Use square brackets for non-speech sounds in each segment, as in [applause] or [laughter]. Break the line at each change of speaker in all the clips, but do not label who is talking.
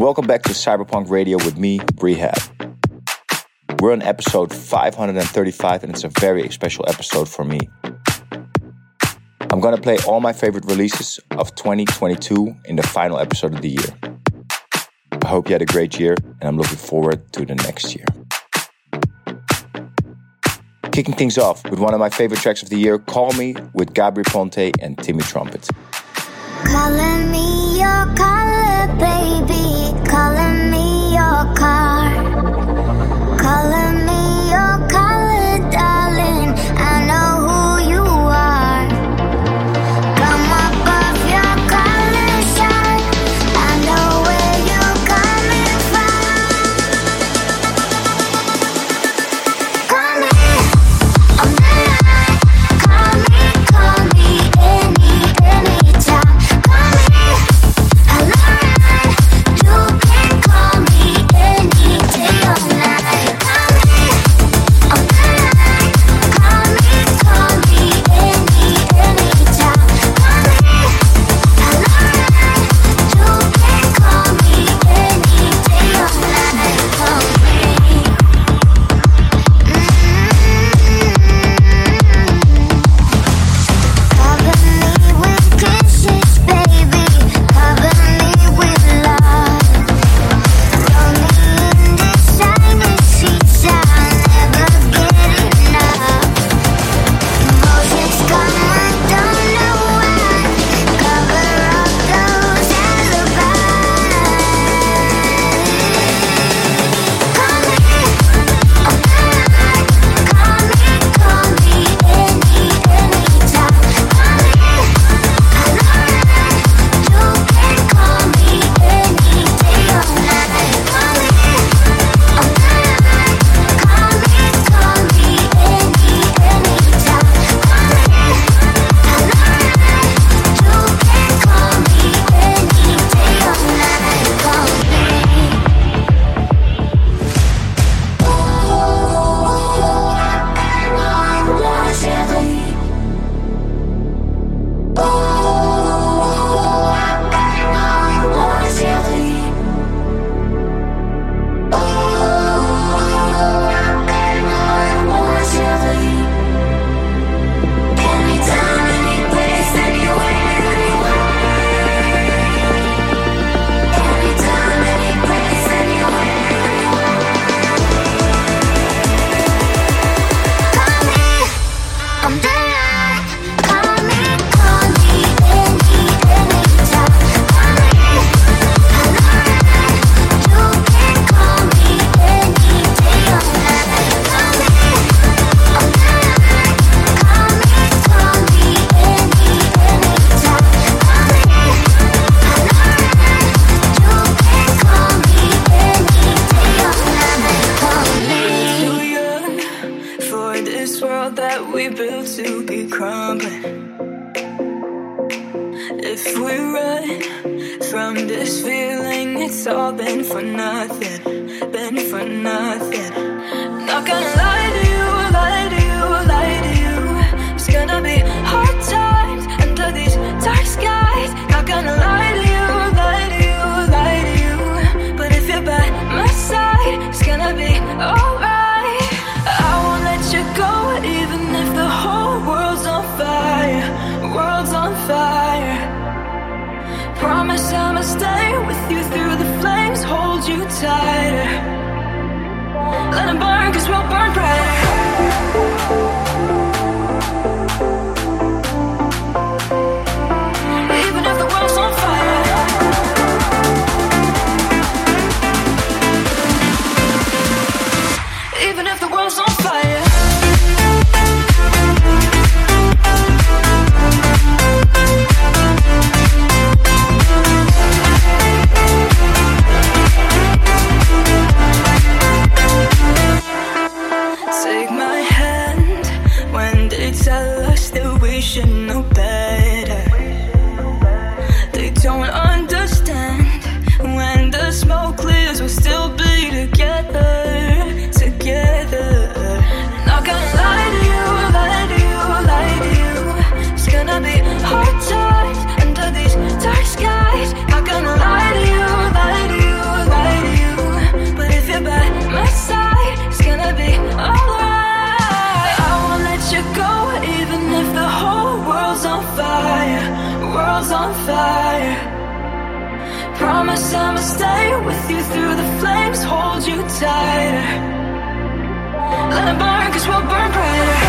Welcome back to Cyberpunk Radio with me, Rehab. We're on episode 535, and it's a very special episode for me. I'm gonna play all my favorite releases of 2022 in the final episode of the year. I hope you had a great year, and I'm looking forward to the next year. Kicking things off with one of my favorite tracks of the year, Call Me with Gabry Ponte and Timmy Trumpet.
Calling me your color, baby. Color me your car. Color me your car. time I
stay with you through the flames, hold you tight. Let it burn, cause we'll burn brighter.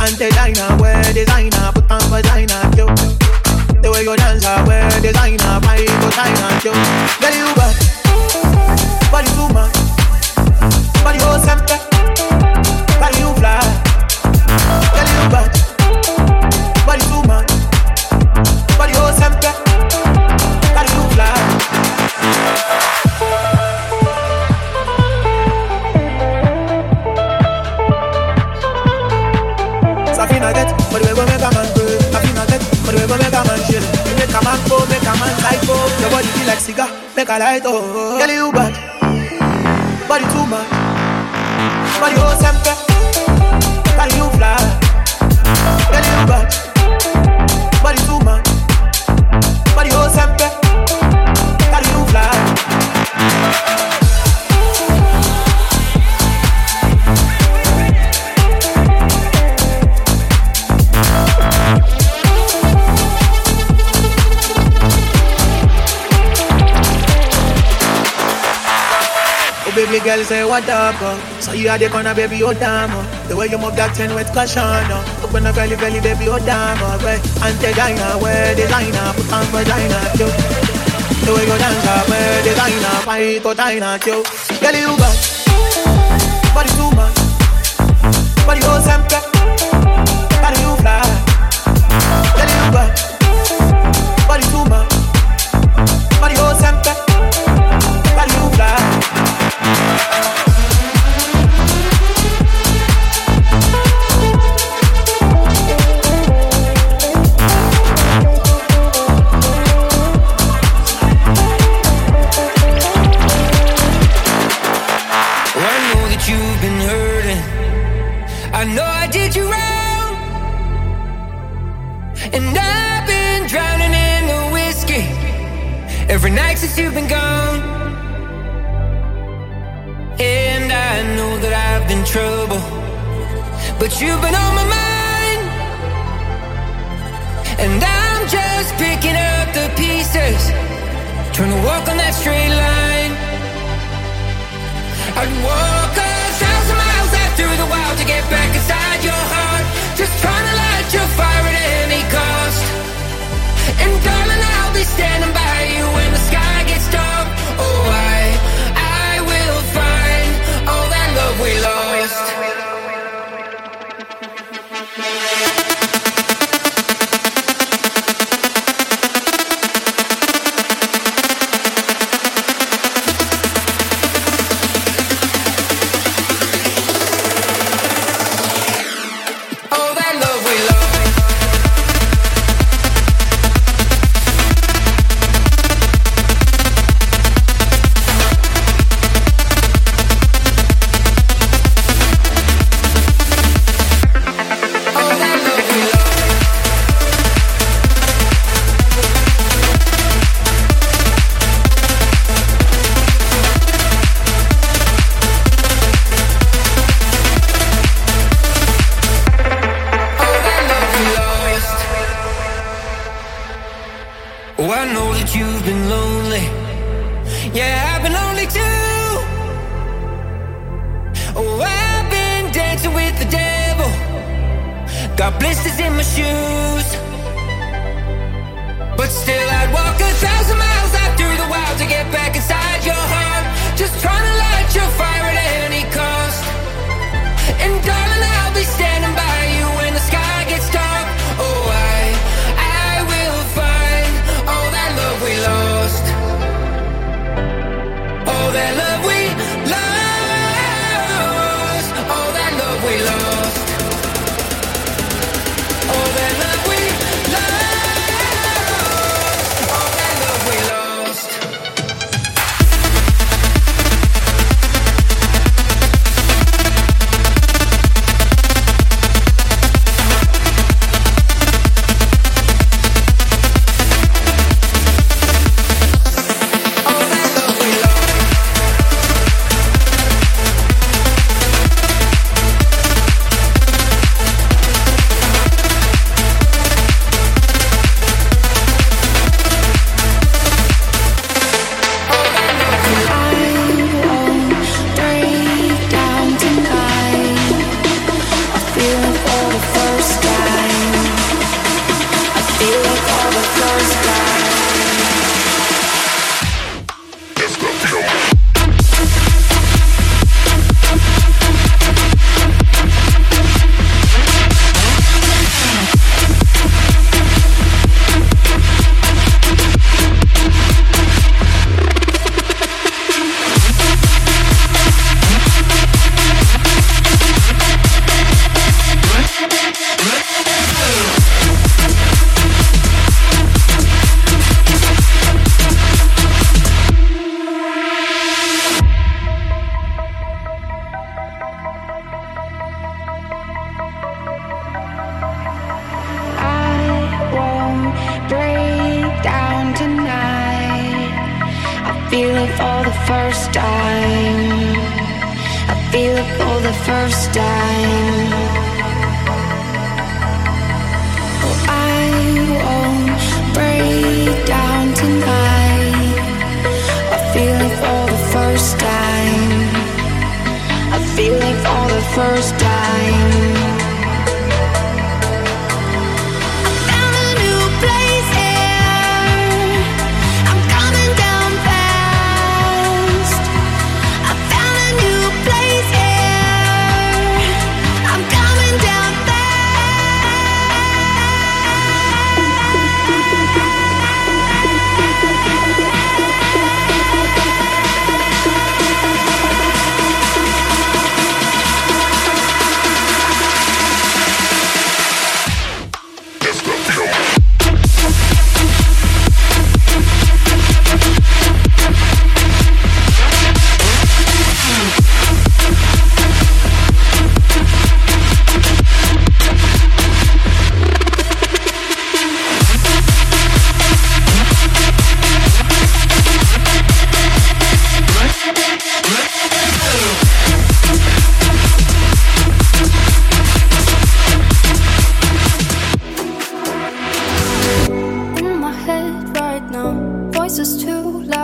Anti-diner, wear designer, put on vagina, yo. The way you dance, uh, I wear designer, buy China, yo. Girl, you make a light oh. Girl you bad, Oh girl say what up oh. So you are the corner baby oh damn oh. The way you move that ten with caution oh. Open up belly belly baby oh damn oh. Way anti-diner wear designer put on vagina yo. The way you dance uh, up wear designer fight to China uh, yo. Girl you bad Body too much Body oh sempe Body you fly Girl you bad Body too much Body oh sempe Body you fly
you've been on my mind. And I'm just picking up the pieces, trying to walk on that straight line. I'd walk a thousand miles out through the wild to get back inside your heart. Just trying to light your fire at any cost. And darling, I'll be standing by Got blisters in my shoes. But still, I'd walk a thousand miles out through the wild to get back inside your heart. Just trying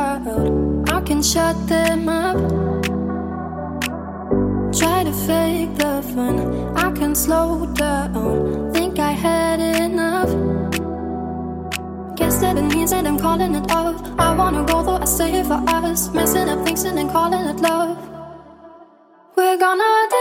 I
can shut them up. Try to fake the fun. I can slow down. Think I had enough. Guess that it means that I'm calling it off. I wanna go though I stay here for us. Messing up things and then calling it love. We're gonna.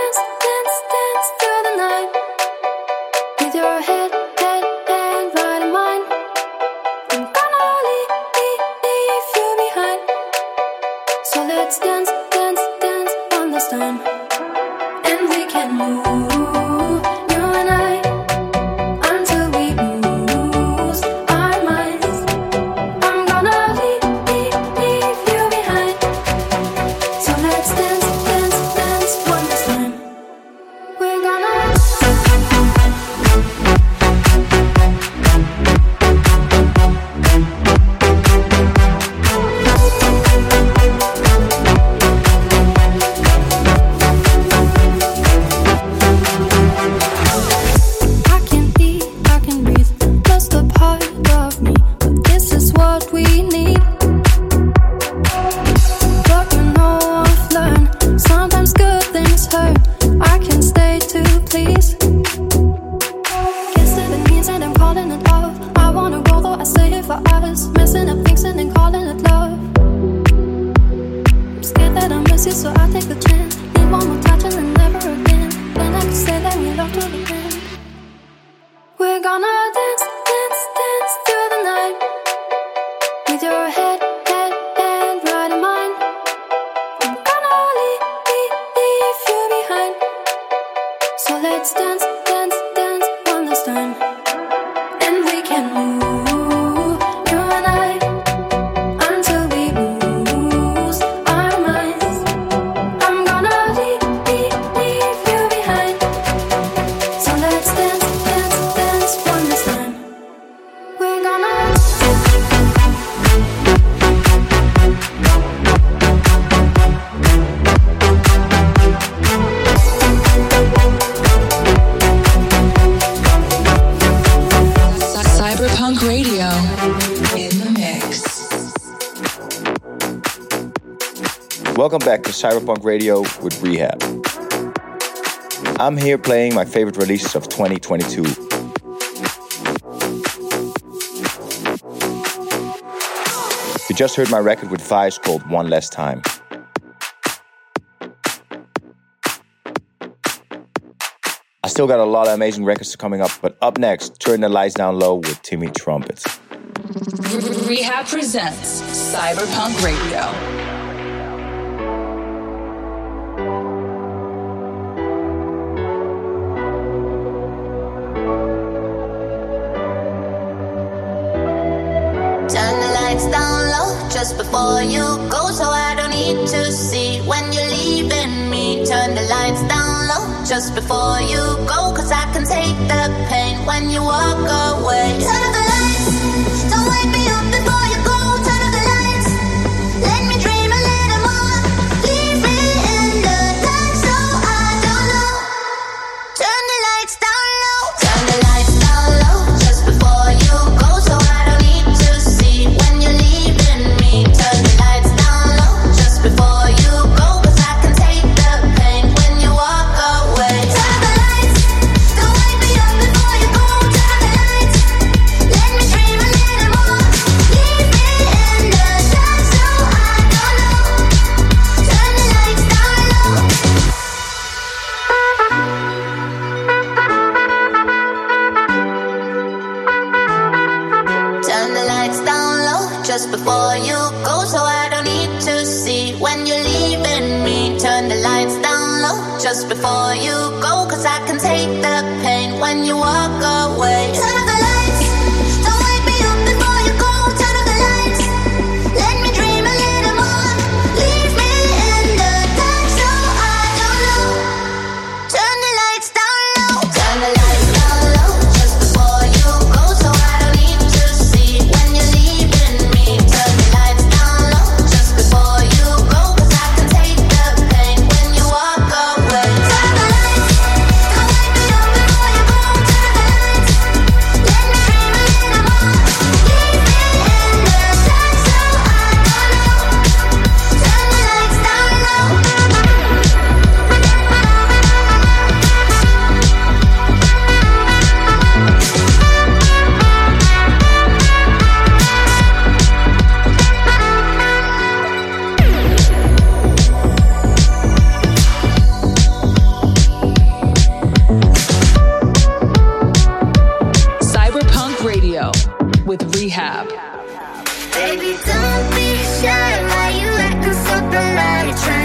let's dance.
back to Cyberpunk Radio with Rehab. I'm here playing my favorite releases of 2022. You just heard my record with Vice called One Last Time. I still got a lot of amazing records coming up, but up next, turn the lights down low with Timmy Trumpet.
Rehab presents Cyberpunk Radio.
just before you go, so I don't need to see when you're leaving me. Turn the lights down low just before you go, cause I can take the pain when you walk away. train.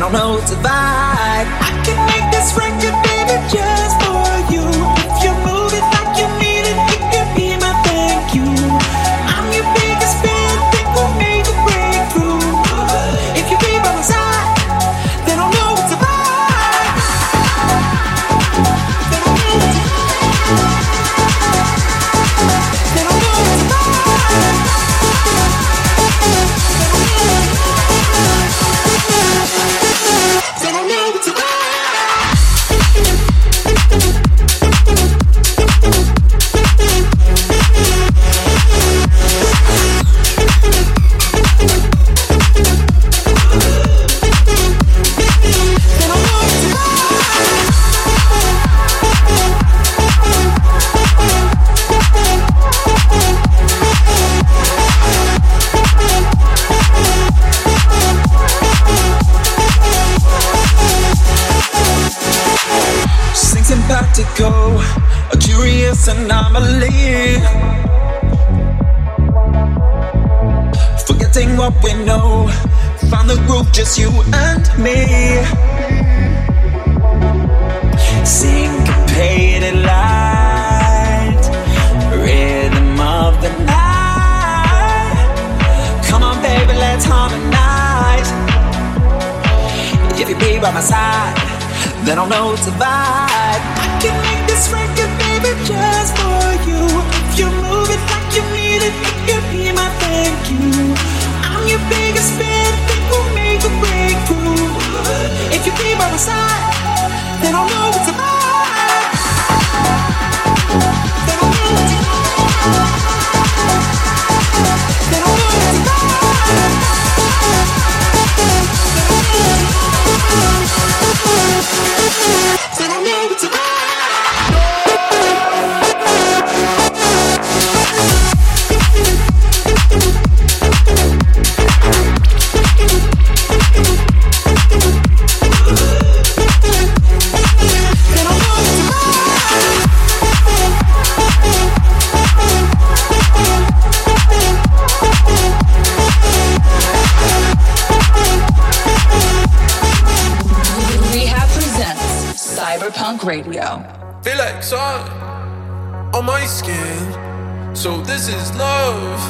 I don't know
what
to buy. skin. So this is love.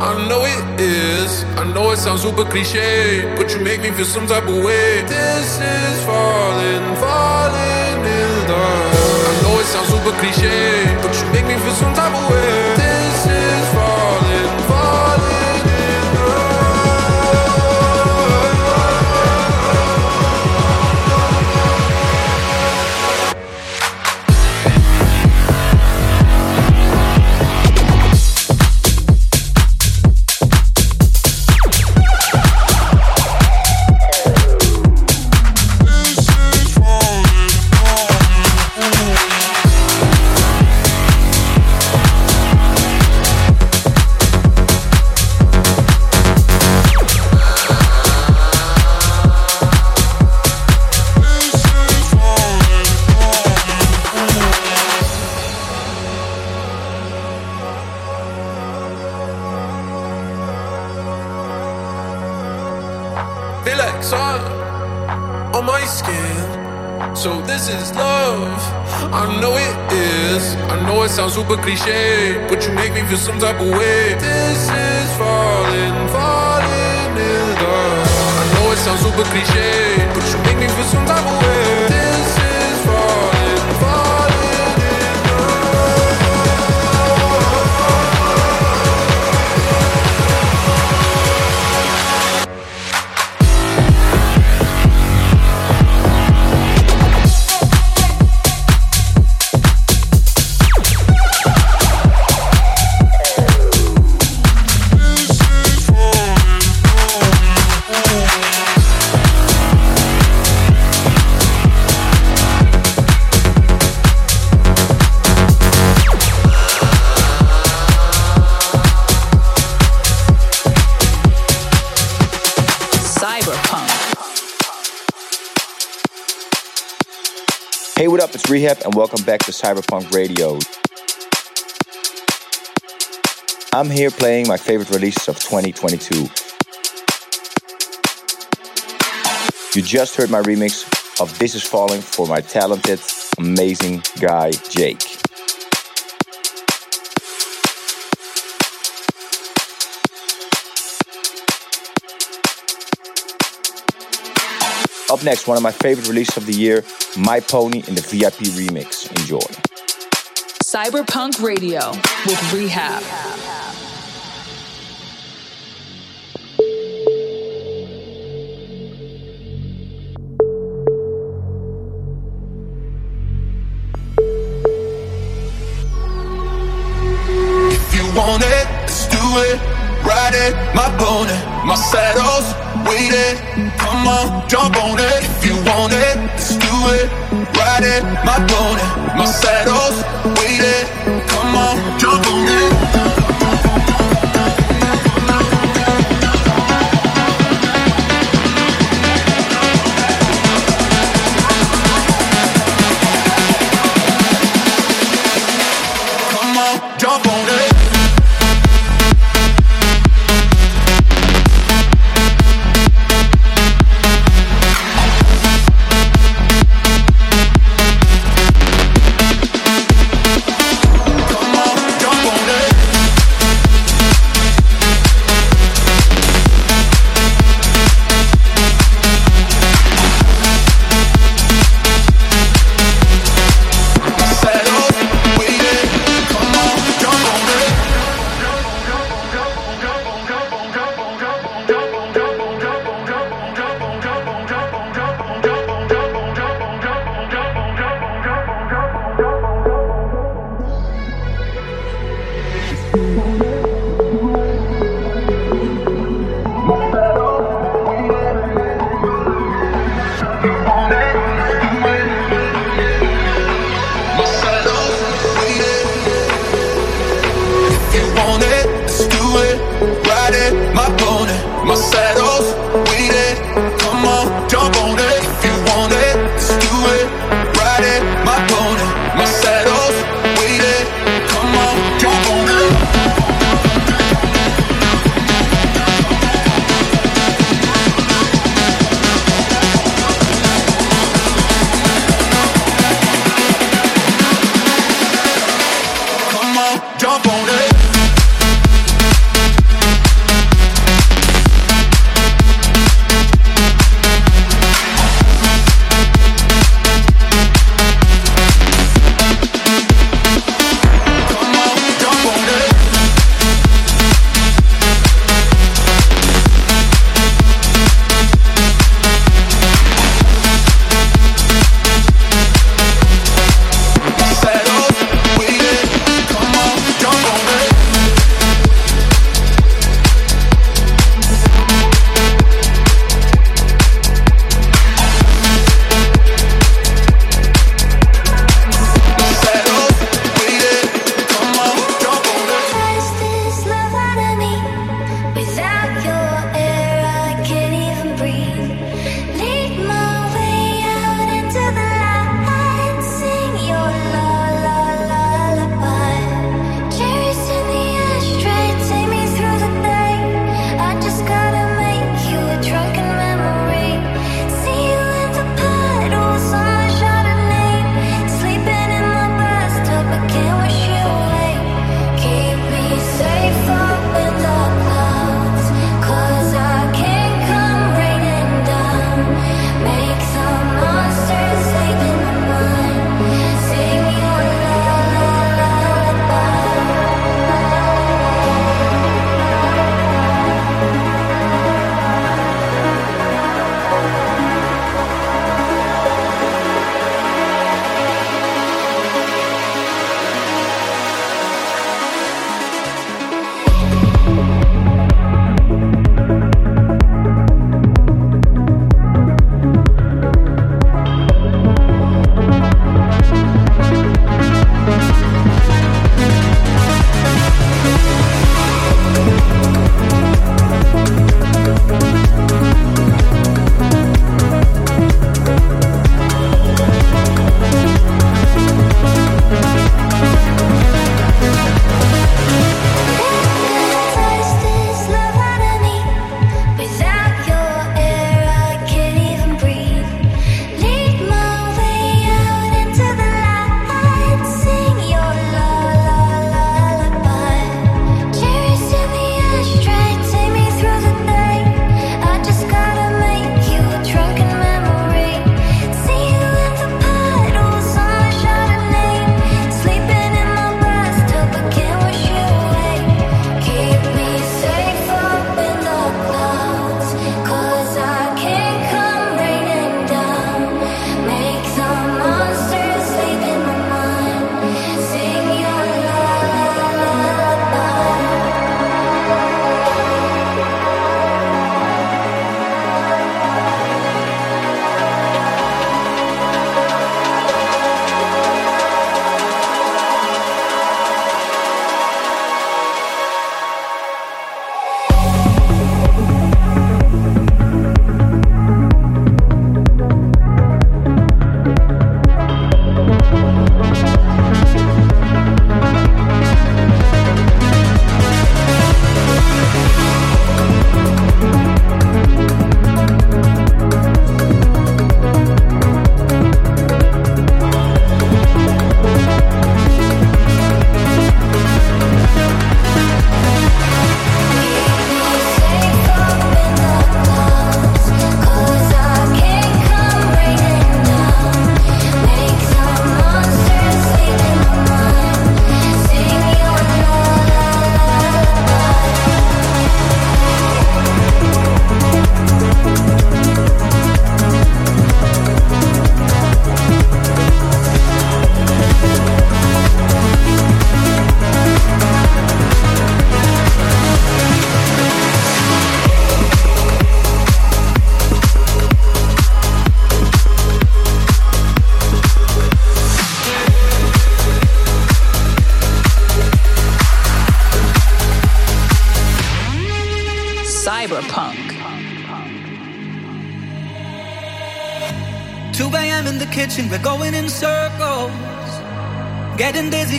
I know it is. I know it sounds super cliche, but you make me feel some type of way. This is falling, falling in love. I know it sounds super cliche, but you make me feel some type of way. This is falling. cliche, but you make me feel some type of way. This is falling, falling in love. I know it sounds super cliche.
R3HAB, and welcome back to Cyberpunk Radio. I'm here playing my favorite releases of 2022. You just heard my remix of This Is Falling for my talented, amazing guy, Jake. Up next, one of my favorite releases of the year, My Pony in the VIP remix. Enjoy.
Cyberpunk Radio with R3HAB.
If you want it, let's do it. Ride it, my pony, my saddle's waiting. Come on, jump on it. If you want it, let's do it. Ride it, my pony, my saddle's waiting. Come on, jump on it.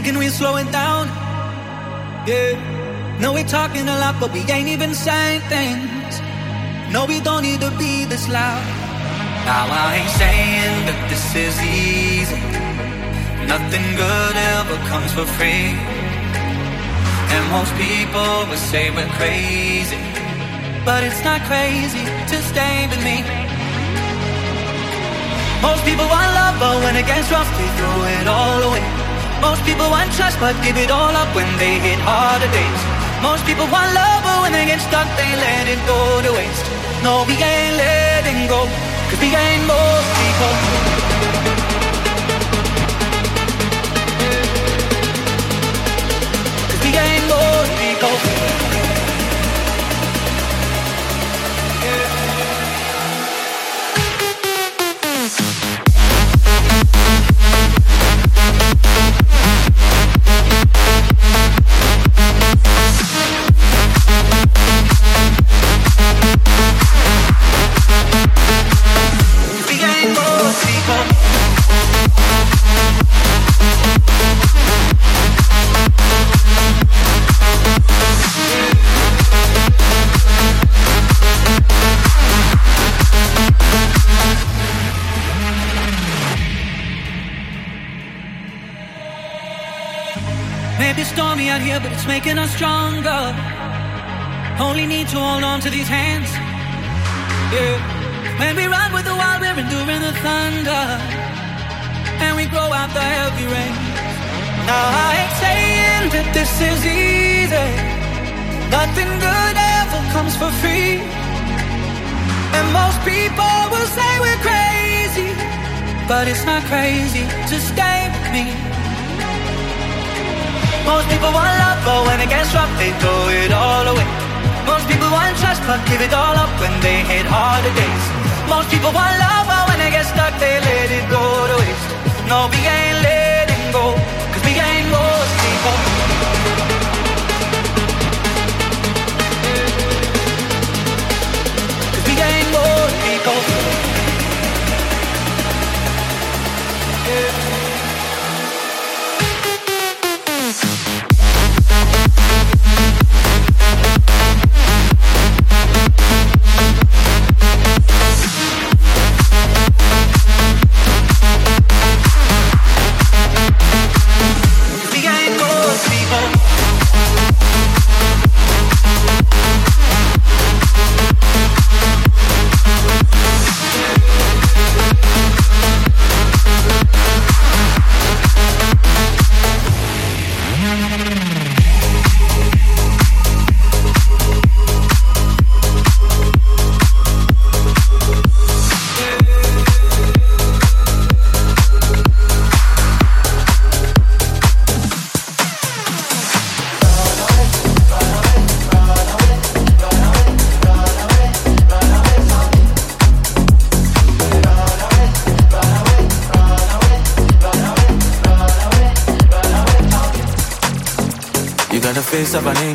Getting dizzy, can we slow it down? Yeah. No, we're talking a lot, but we ain't even saying things. No, we don't need to be this loud. Now, I ain't saying that this is easy. Nothing good ever comes for free. And most people would say we're crazy. But it's not crazy to stay with me. Most people want love, but when it gets rough, they throw it all away. Most people want trust, but give it all up when they hit harder days. Most people want love, but when they get stuck, they let it go to waste. No, we ain't letting go, cause we ain't most [laughs] people. Cause we ain't most people. Making us stronger. Only need to hold on to these hands. Yeah. When we run with the wild, we're enduring the thunder. And we grow out the heavy rain. Now I ain't saying that this is easy. Nothing good ever comes for free. And most people will say we're crazy. But it's not crazy to stay with me. Most people want love, but when it gets rough, they throw it all away. Most people want trust, but give it all up when they hit harder days. Most people want love, but when they get stuck, they let it go to waste. No, we ain't letting go, cause we ain't most people. Cause we ain't most people.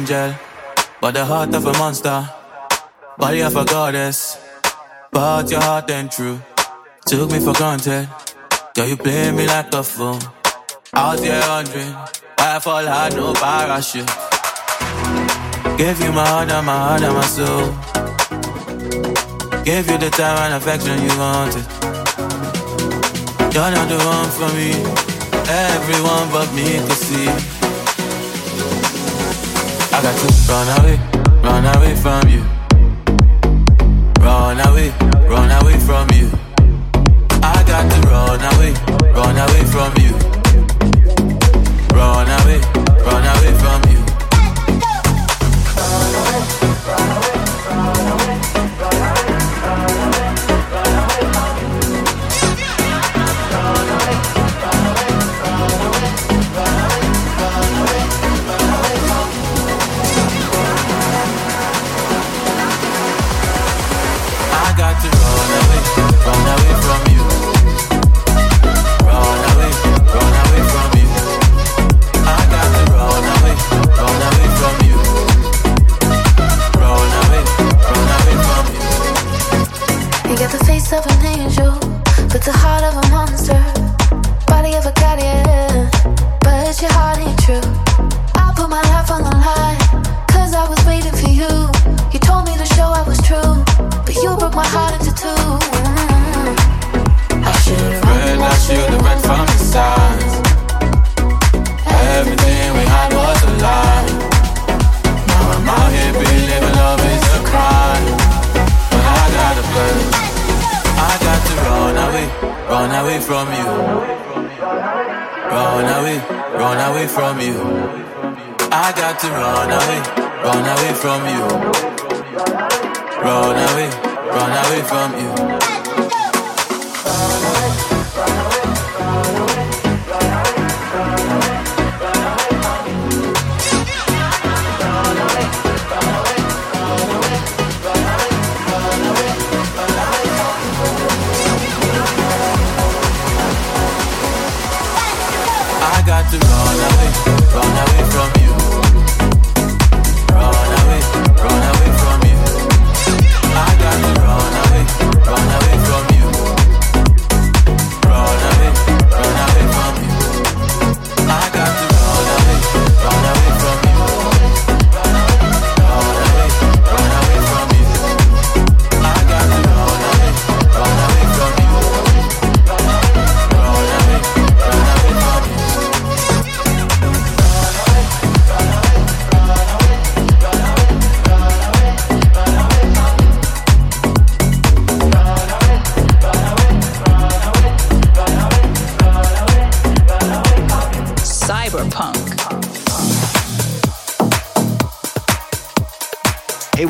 Angel, but the heart of a monster. Body of a goddess, but your heart ain't true. Took me for granted, girl, you play me like a fool. Out here wondering why I fall hard, no parachute. Gave you my heart and my heart and my soul. Gave you the time and affection you wanted. You're not the one for me. Everyone but me could see. I got to run away, run away from you. Run away, run away from you. I got to run away, run away from you. Run away, run away from you.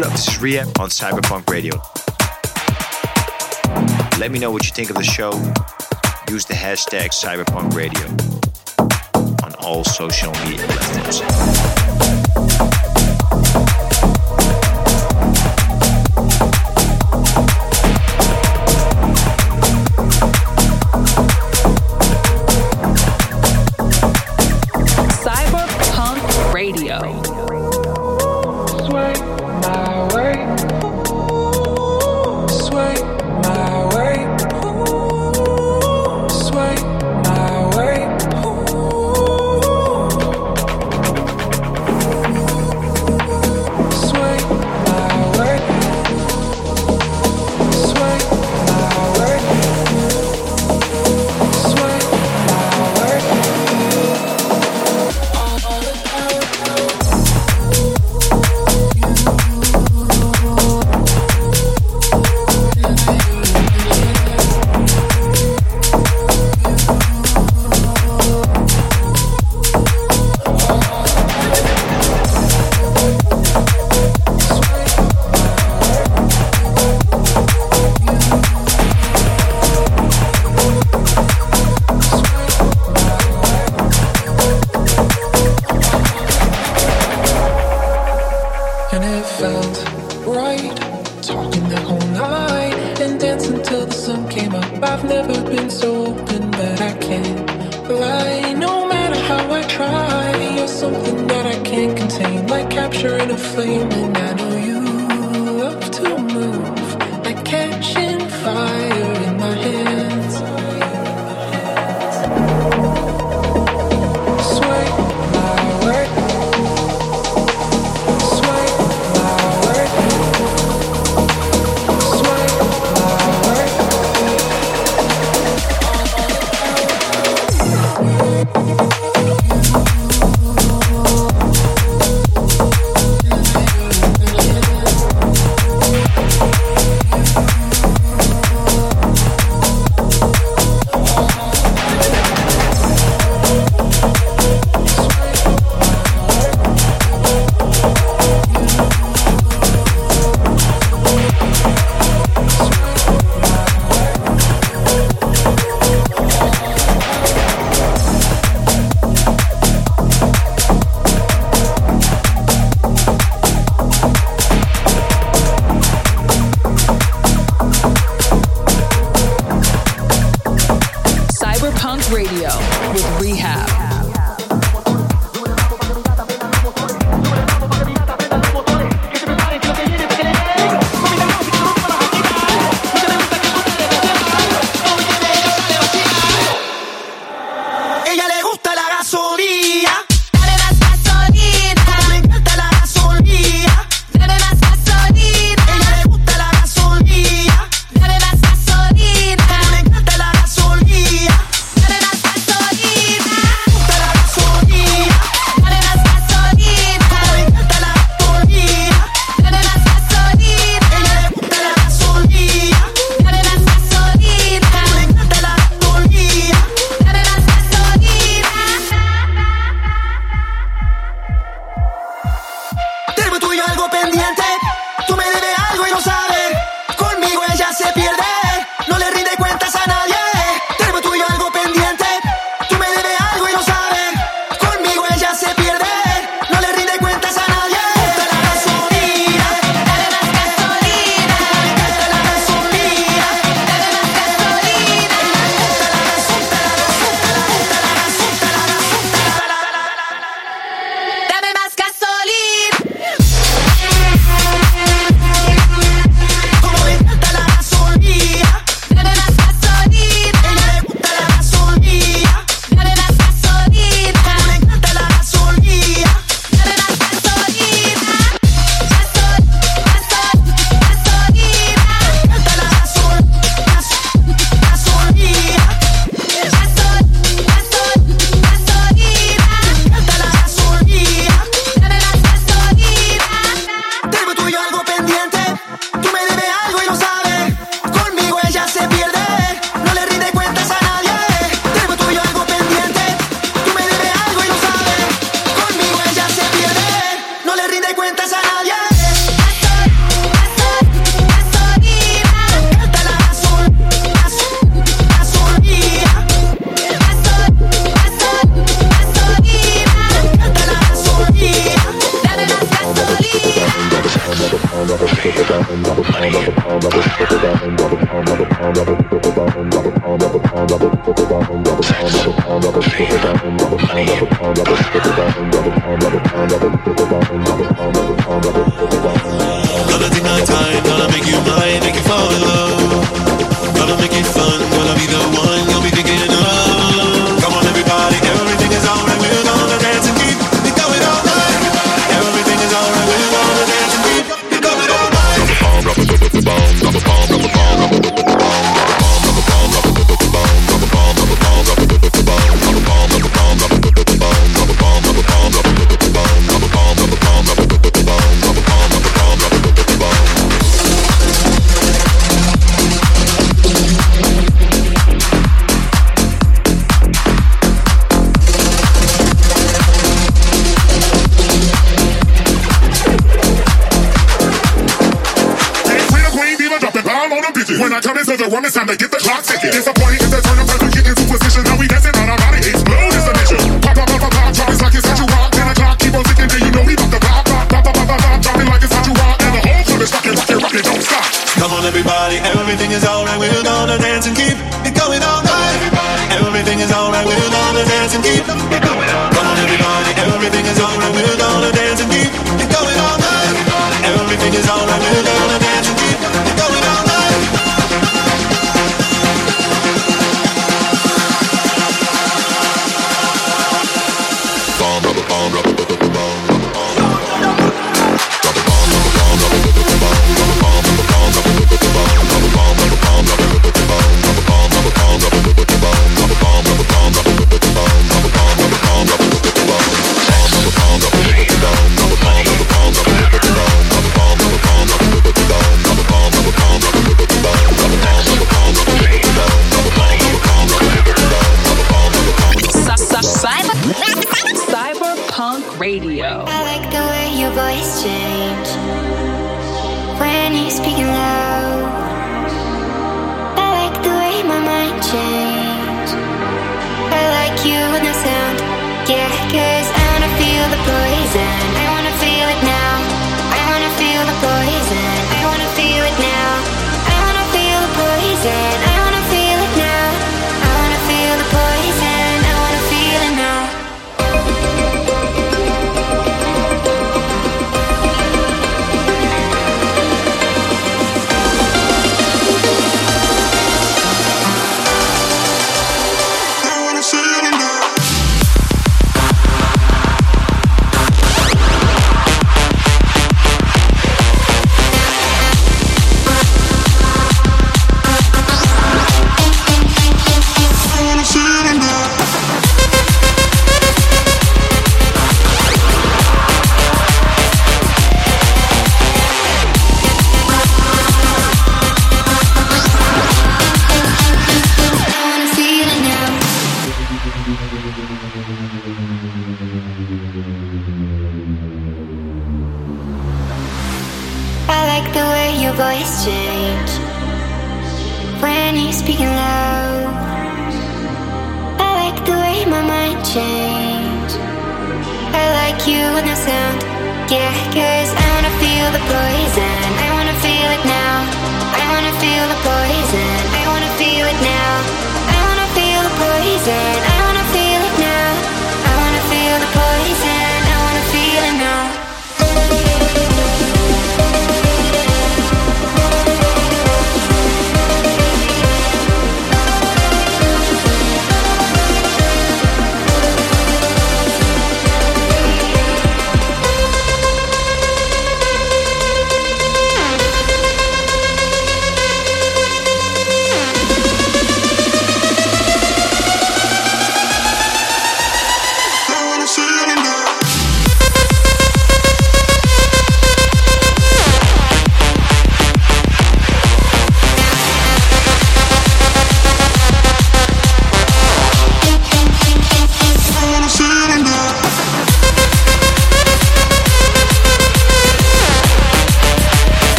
What up? This is Ria on Cyberpunk Radio. Let me know what you think of the show. Use the hashtag Cyberpunk Radio on all social media platforms.
picture in a flame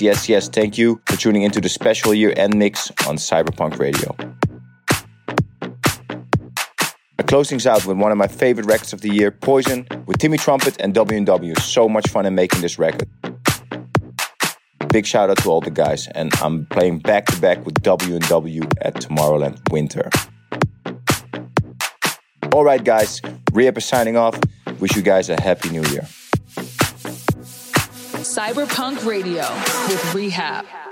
Yes, yes. Thank you for tuning into the special year end mix on Cyberpunk Radio. A Closing out with one of my favorite records of the year, Poison, with Timmy Trumpet and W&W. So much fun in making this record. Big shout out to all the guys, and I'm playing back to back with W&W at Tomorrowland Winter. All right, guys, R3HAB signing off. Wish you guys a happy new year.
Cyberpunk Radio with R3HAB.